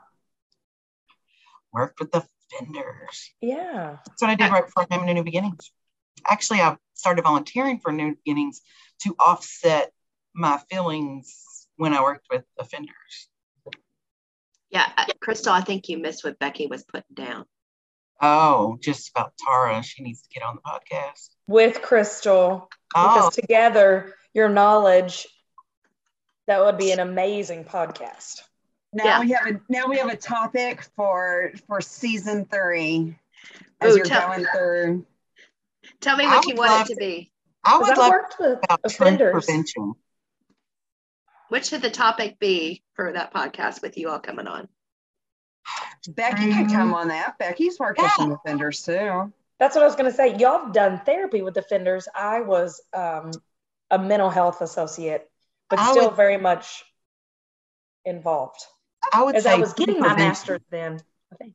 worked with the Fenders. Yeah. That's what I did right before I came into New Beginnings. Actually, I started volunteering for New Beginnings to offset my feelings when I worked with offenders. Yeah, uh, Crystal, I think you missed what Becky was putting down. Oh, just about Tara. She needs to get on the podcast with Crystal oh. because together your knowledge that would be an amazing podcast. Now yeah. we have a now we have a topic for for season three. as Ooh, you're tell- going through. Tell me what you want it to be. I would love worked with about offenders. prevention. What should the topic be for that podcast with you all coming on? Becky could Um, come on that. Becky's worked with some offenders too. That's what I was going to say. Y'all have done therapy with offenders. I was um, a mental health associate, but I still would- very much involved. I would As say I was getting my master's then. Think.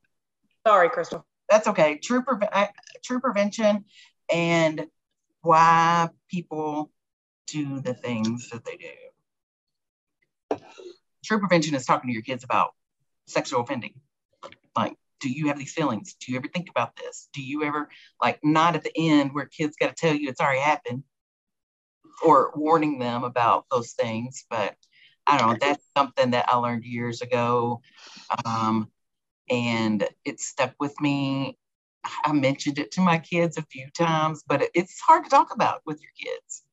Sorry, Crystal. That's okay. True, preve- I- uh, true prevention and why people do the things that they do. True prevention is talking to your kids about sexual offending. Like, do you have these feelings? Do you ever think about this? Do you ever, like, not at the end where kids got to tell you it's already happened or warning them about those things? But I don't know. That's something that I learned years ago. Um, and it stuck with me. I mentioned it to my kids a few times, but it's hard to talk about with your kids.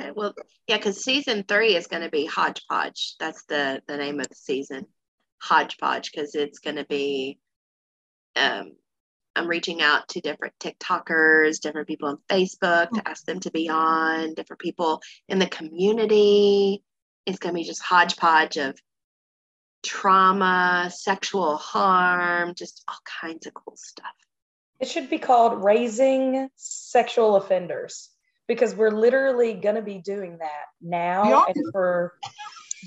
Okay, well, yeah, because season three is going to be hodgepodge. That's the the name of the season, hodgepodge, because it's going to be. Um, I'm reaching out to different TikTokers, different people on Facebook to ask them to be on, different people in the community. It's going to be just hodgepodge of trauma, sexual harm, just all kinds of cool stuff. It should be called Raising Sexual Offenders because we're literally going to be doing that now are. and for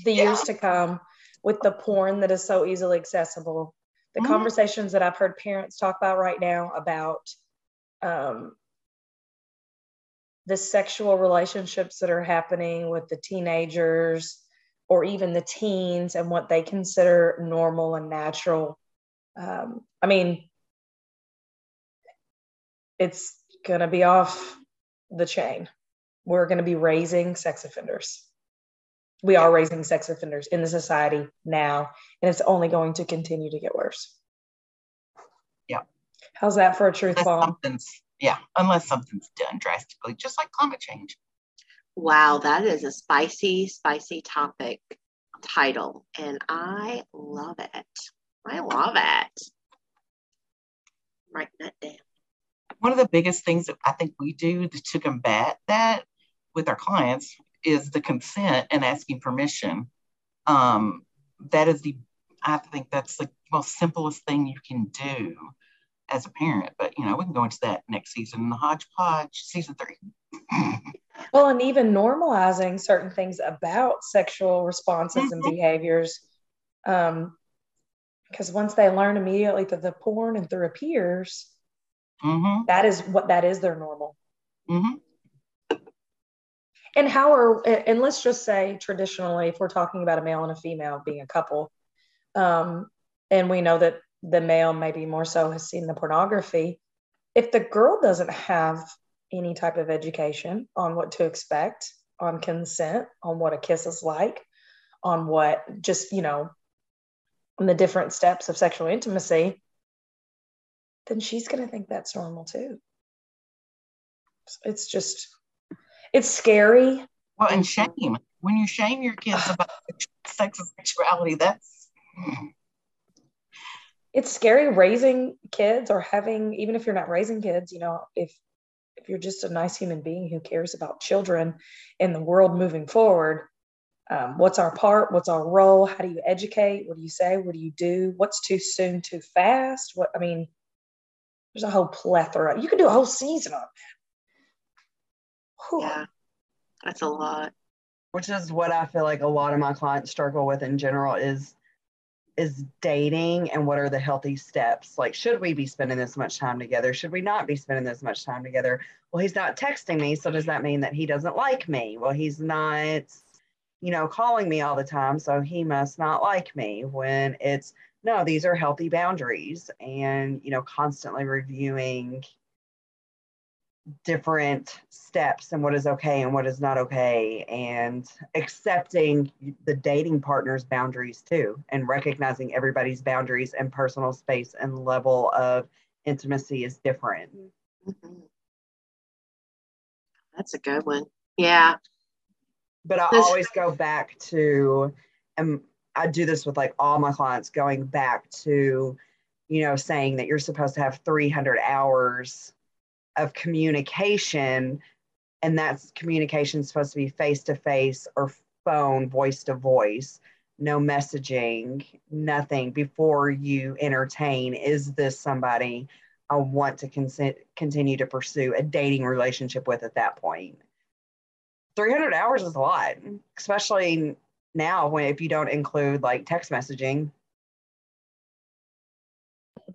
the years to come with the porn that is so easily accessible. The Mhm. conversations that I've heard parents talk about right now about um, the sexual relationships that are happening with the teenagers or even the teens and what they consider normal and natural. Um, I mean, it's going to be off the chain. We're going to be raising sex offenders. We are raising sex offenders in the society now, and it's only going to continue to get worse. Yeah. How's that for a truth Unless bomb? something's, yeah, unless something's done drastically, just like climate change. Wow, that is a spicy, spicy topic title, and I love it. I love it. Writing that down. One of the biggest things that I think we do to, to combat that with our clients is the consent and asking permission. Um, that is the, I think that's the most simplest thing you can do as a parent. But you know, we can go into that next season, in the hodgepodge season three. (laughs) Well, and even normalizing certain things about sexual responses and Mhm. behaviors. Um, because once they learn immediately through the porn and through peers, hmm that is what that is their normal. hmm And how are and let's just say traditionally, if we're talking about a male and a female being a couple, um, and we know that the male maybe more so has seen the pornography, if the girl doesn't have any type of education on what to expect, on consent, on what a kiss is like, on what just, you know, on the different steps of sexual intimacy, then she's going to think that's normal too. It's just, it's scary. Well, and shame. When you shame your kids about sex and sexuality, that's it's scary raising kids or having even if you're not raising kids you know if if you're just a nice human being who cares about children and the world moving forward um, what's our part? What's our role? How do you educate? What do you say? What do you do? What's too soon too fast? What i mean there's a whole plethora. You could do a whole season on that Whew. Yeah, that's a lot. which is what I feel like a lot of my clients struggle with in general is is dating and what are the healthy steps? Like should we be spending this much time together? Should we not be spending this much time together? Well he's not texting me so does that mean that he doesn't like me? Well he's not you know calling me all the time so he must not like me when it's no these are healthy boundaries and you know constantly reviewing different steps and what is okay and what is not okay and accepting the dating partner's boundaries too and recognizing everybody's boundaries and personal space and level of intimacy is different Mhm. That's a good one. Yeah. but i This- always go back to and i do this with like all my clients going back to you know, saying that you're supposed to have 300 hours of communication, and that's communication supposed to be face to face or phone, voice to voice, no messaging, nothing before you entertain. Is this somebody I want to continue to pursue a dating relationship with at that point? 300 hours is a lot, especially now when if you don't include like text messaging.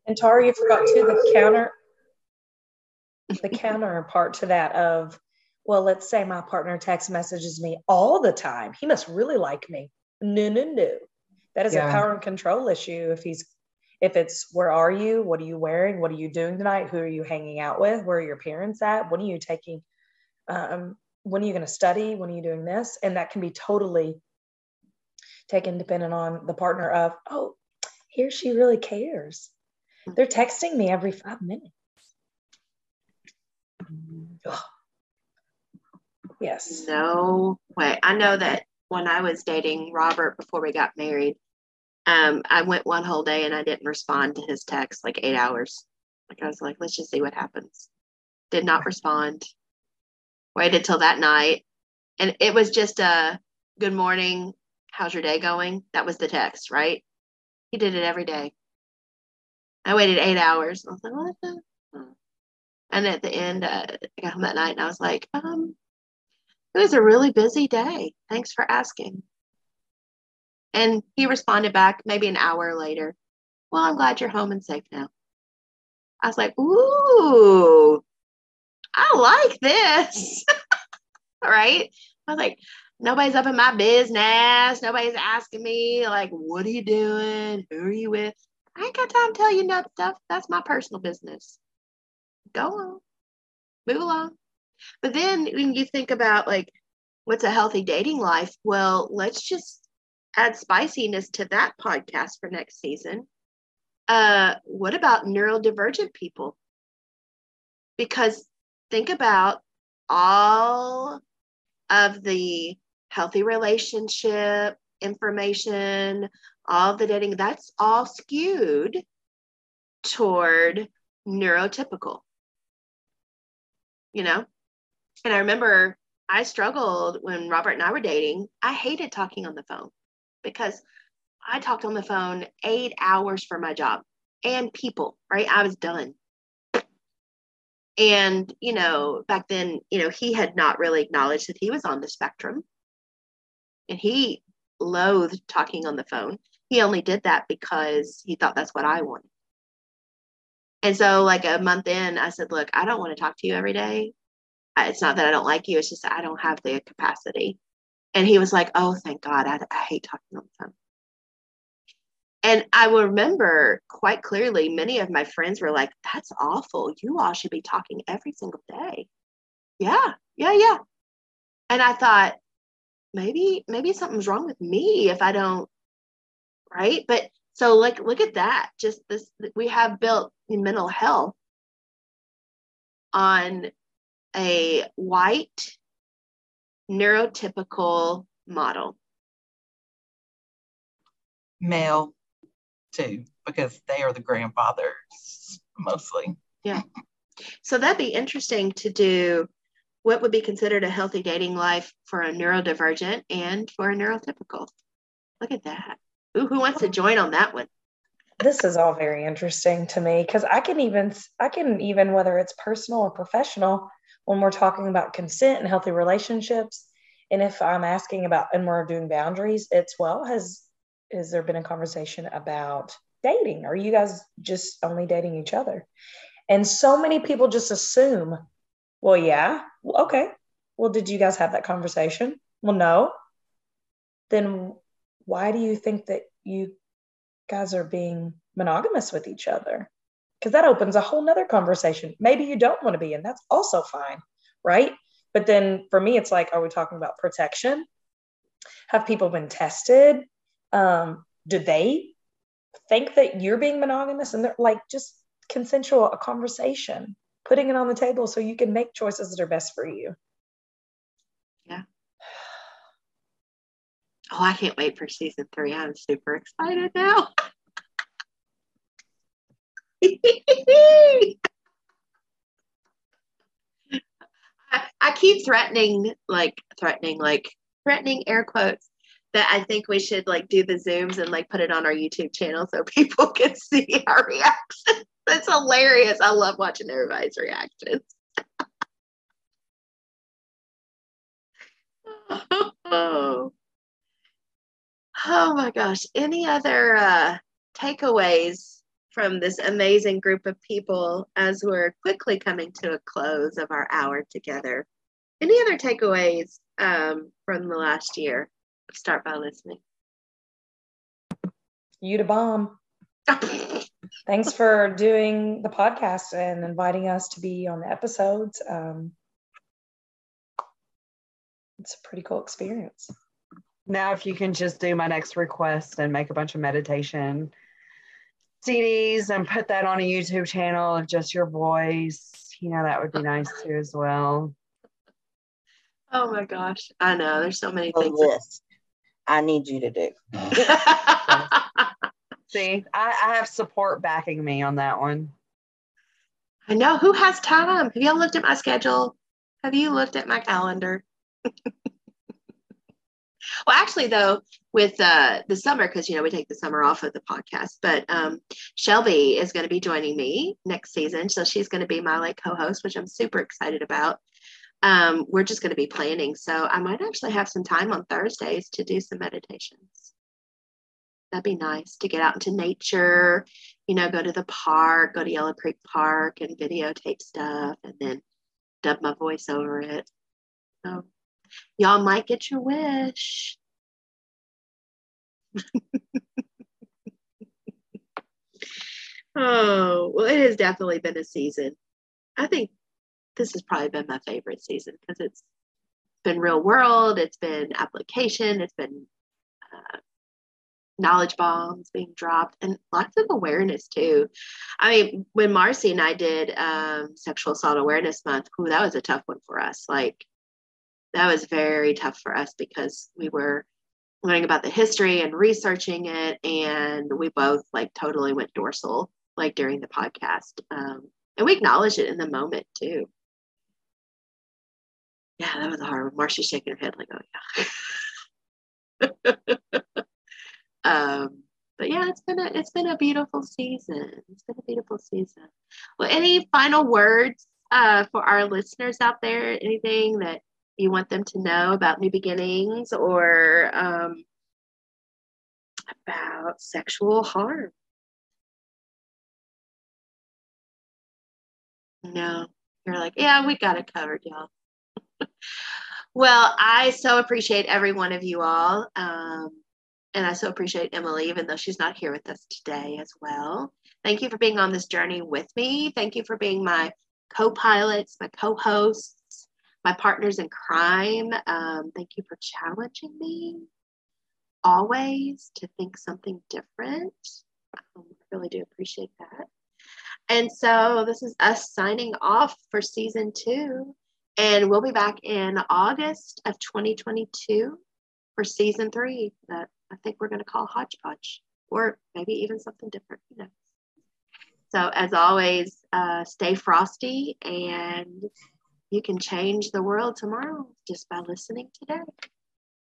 And Tara, you forgot to the counter, the counterpart to that of, well, let's say my partner text messages me all the time. He must really like me. No, no, no. That is yeah. a power and control issue. If he's, if it's where are you? What are you wearing? What are you doing tonight? Who are you hanging out with? Where are your parents at? When are you taking? Um, when are you going to study? When are you doing this? And that can be totally taken dependent on the partner of, oh, here she really cares. They're texting me every five minutes. Ugh. (sighs) Yes. No way. I know that when I was dating Robert before we got married, um, I went one whole day and I didn't respond to his text like eight hours. Like I was like, let's just see what happens. Did not respond. Waited till that night. And it was just a good morning. How's your day going? That was the text, right? He did it every day. I waited eight hours. I was like, what the? And at the end, uh, I got home that night and I was like, um, it was a really busy day. Thanks for asking. And he responded back maybe an hour later. Well, I'm glad you're home and safe now. I was like, ooh, I like this. All (laughs) right. I was like, nobody's up in my business. Nobody's asking me, like, what are you doing? Who are you with? I ain't got time to tell you that stuff. That's my personal business. Go on, move along. But then when you think about like what's a healthy dating life, well, let's just add spiciness to that podcast for next season. Uh, what about neurodivergent people? Because think about all of the healthy relationship information, all the dating, that's all skewed toward neurotypical. You know? And I remember I struggled when Robert and I were dating. I hated talking on the phone because I talked on the phone eight hours for my job and people, right? I was done. And, you know, back then, you know, he had not really acknowledged that he was on the spectrum. And he loathed talking on the phone. He only did that because he thought that's what I wanted. And so, like a month in, I said, Look, I don't want to talk to you every day. It's not that I don't like you, it's just I don't have the capacity. And he was like, Oh, thank God. I, I hate talking on the phone. And I remember quite clearly, many of my friends were like, That's awful. You all should be talking every single day. Yeah, yeah, yeah. And I thought, maybe maybe something's wrong with me if I don't right but so like look at that just this we have built mental health on a white neurotypical model male too because they are the grandfathers mostly yeah so that'd be interesting to do what would be considered a healthy dating life for a neurodivergent and for a neurotypical? Look at that. Ooh, who wants to join on that one? This is all very interesting to me because I can even I can even whether it's personal or professional when we're talking about consent and healthy relationships and if I'm asking about and we're doing boundaries, it's well has has there been a conversation about dating? Are you guys just only dating each other? And so many people just assume well, yeah. Okay. Well, did you guys have that conversation? Well, no. Then why do you think that you guys are being monogamous with each other? Because that opens a whole nother conversation. Maybe you don't want to be, and that's also fine, right? But then for me, it's like, are we talking about protection? Have people been tested? Um, do they think that you're being monogamous? And they're like, just consensual a conversation putting it on the table so you can make choices that are best for you. Oh, I can't wait for season three. I'm super excited now. (laughs) I, I keep threatening, like threatening, like threatening air quotes that I think we should like do the zooms and like put it on our YouTube channel so (laughs) people can see our reactions. That's hilarious. I love watching everybody's reactions. oh. Oh my gosh. Any other uh, takeaways from this amazing group of people as we're quickly coming to a close of our hour together? Any other takeaways um, from the last year? Start by listening. You to bomb. (laughs) Thanks for doing the podcast and inviting us to be on the episodes. Um, it's a pretty cool experience. Now, if you can just do my next request and make a bunch of meditation CDs and put that on a YouTube channel of just your voice, you know, that would be nice too as well. Oh my gosh. I know. There's so many A things. list. I need you to do. (laughs) See, I, I have support backing me on that one. I know. Who has time? Have y'all looked at my schedule? Have you looked at my calendar? (laughs) well, actually, though, with uh, the summer, because you know we take the summer off of the podcast, but um, Shelby is going to be joining me next season, so she's going to be my like co-host, which I'm super excited about. Um, we're just going to be planning, so I might actually have some time on Thursdays to do some meditations. That'd be nice to get out into nature, you know, go to the park, go to Yellow Creek Park and videotape stuff, and then dub my voice over it. So y'all might get your wish. (laughs) oh, well, it has definitely been a season. I think this has probably been my favorite season because it's been real world, it's been application, it's been uh, knowledge bombs being dropped, and lots of awareness too. I mean, when Marcy and I did um, Sexual Assault Awareness Month, ooh, that was a tough one for us. Like, that was very tough for us because we were learning about the history and researching it and we both like totally went dorsal like during the podcast um, and we acknowledged it in the moment too. Yeah that was a hard one. Marcia's shaking her head like oh yeah. (laughs) Um, but yeah it's been a it's been a beautiful season. It's been a beautiful season. Well any final words uh, for our listeners out there? Anything that you want them to know about new beginnings or um, about sexual harm. No, you're like, yeah, we got it covered, y'all. (laughs) well, I so appreciate every one of you all. Um, and I so appreciate Emily, even though she's not here with us today as well. Thank you for being on this journey with me. Thank you for being my co pilots, my co hosts my partners in crime. Um, thank you for challenging me always to think something different. Um, I really do appreciate that. And so this is us signing off for season two. And we'll be back in August of 2022 for season three that I think we're going to call Hodgepodge or maybe even something different. You know. So, as always, uh, stay frosty and you can change the world tomorrow just by listening today.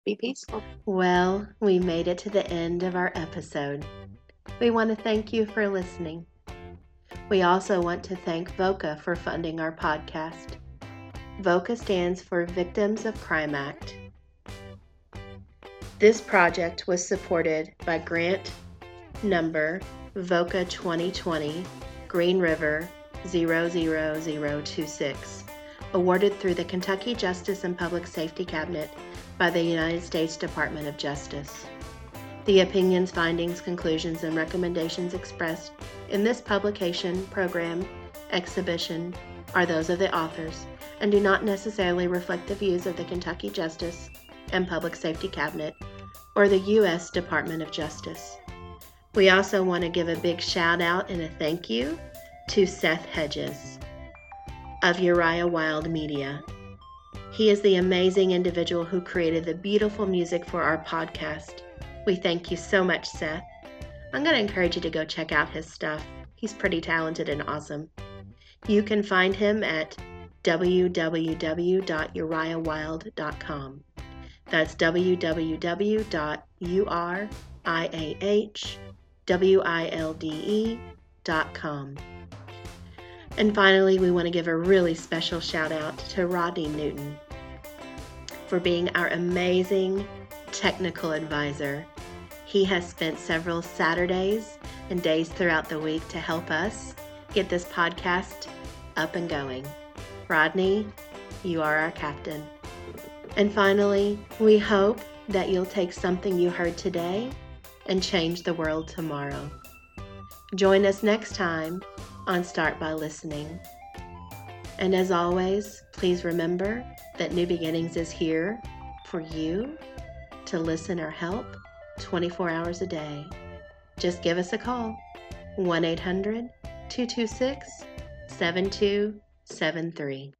Be peaceful. Well, we made it to the end of our episode. We want to thank you for listening. We also want to thank VOCA for funding our podcast. VOCA stands for Victims of Crime Act. This project was supported by grant number VOCA 2020 Green River 00026 awarded through the Kentucky Justice and Public Safety Cabinet by the United States Department of Justice. The opinions, findings, conclusions, and recommendations expressed in this publication, program, exhibition are those of the authors and do not necessarily reflect the views of the Kentucky Justice and Public Safety Cabinet or the U.S. Department of Justice. We also want to give a big shout out and a thank you to Seth Hedges of Uriah Wild Media. He is the amazing individual who created the beautiful music for our podcast. We thank you so much, Seth. I'm going to encourage you to go check out his stuff. He's pretty talented and awesome. You can find him at www.uriahwild.com. That's www.uriahwilde.com. And finally, we want to give a really special shout out to Rodney Newton for being our amazing technical advisor. He has spent several Saturdays and days throughout the week to help us get this podcast up and going. Rodney, you are our captain. And finally, we hope that you'll take something you heard today and change the world tomorrow. Join us next time on Start by Listening. And as always, please remember that New Beginnings is here for you to listen or help 24 hours a day. Just give us a call 1 800 226 7273.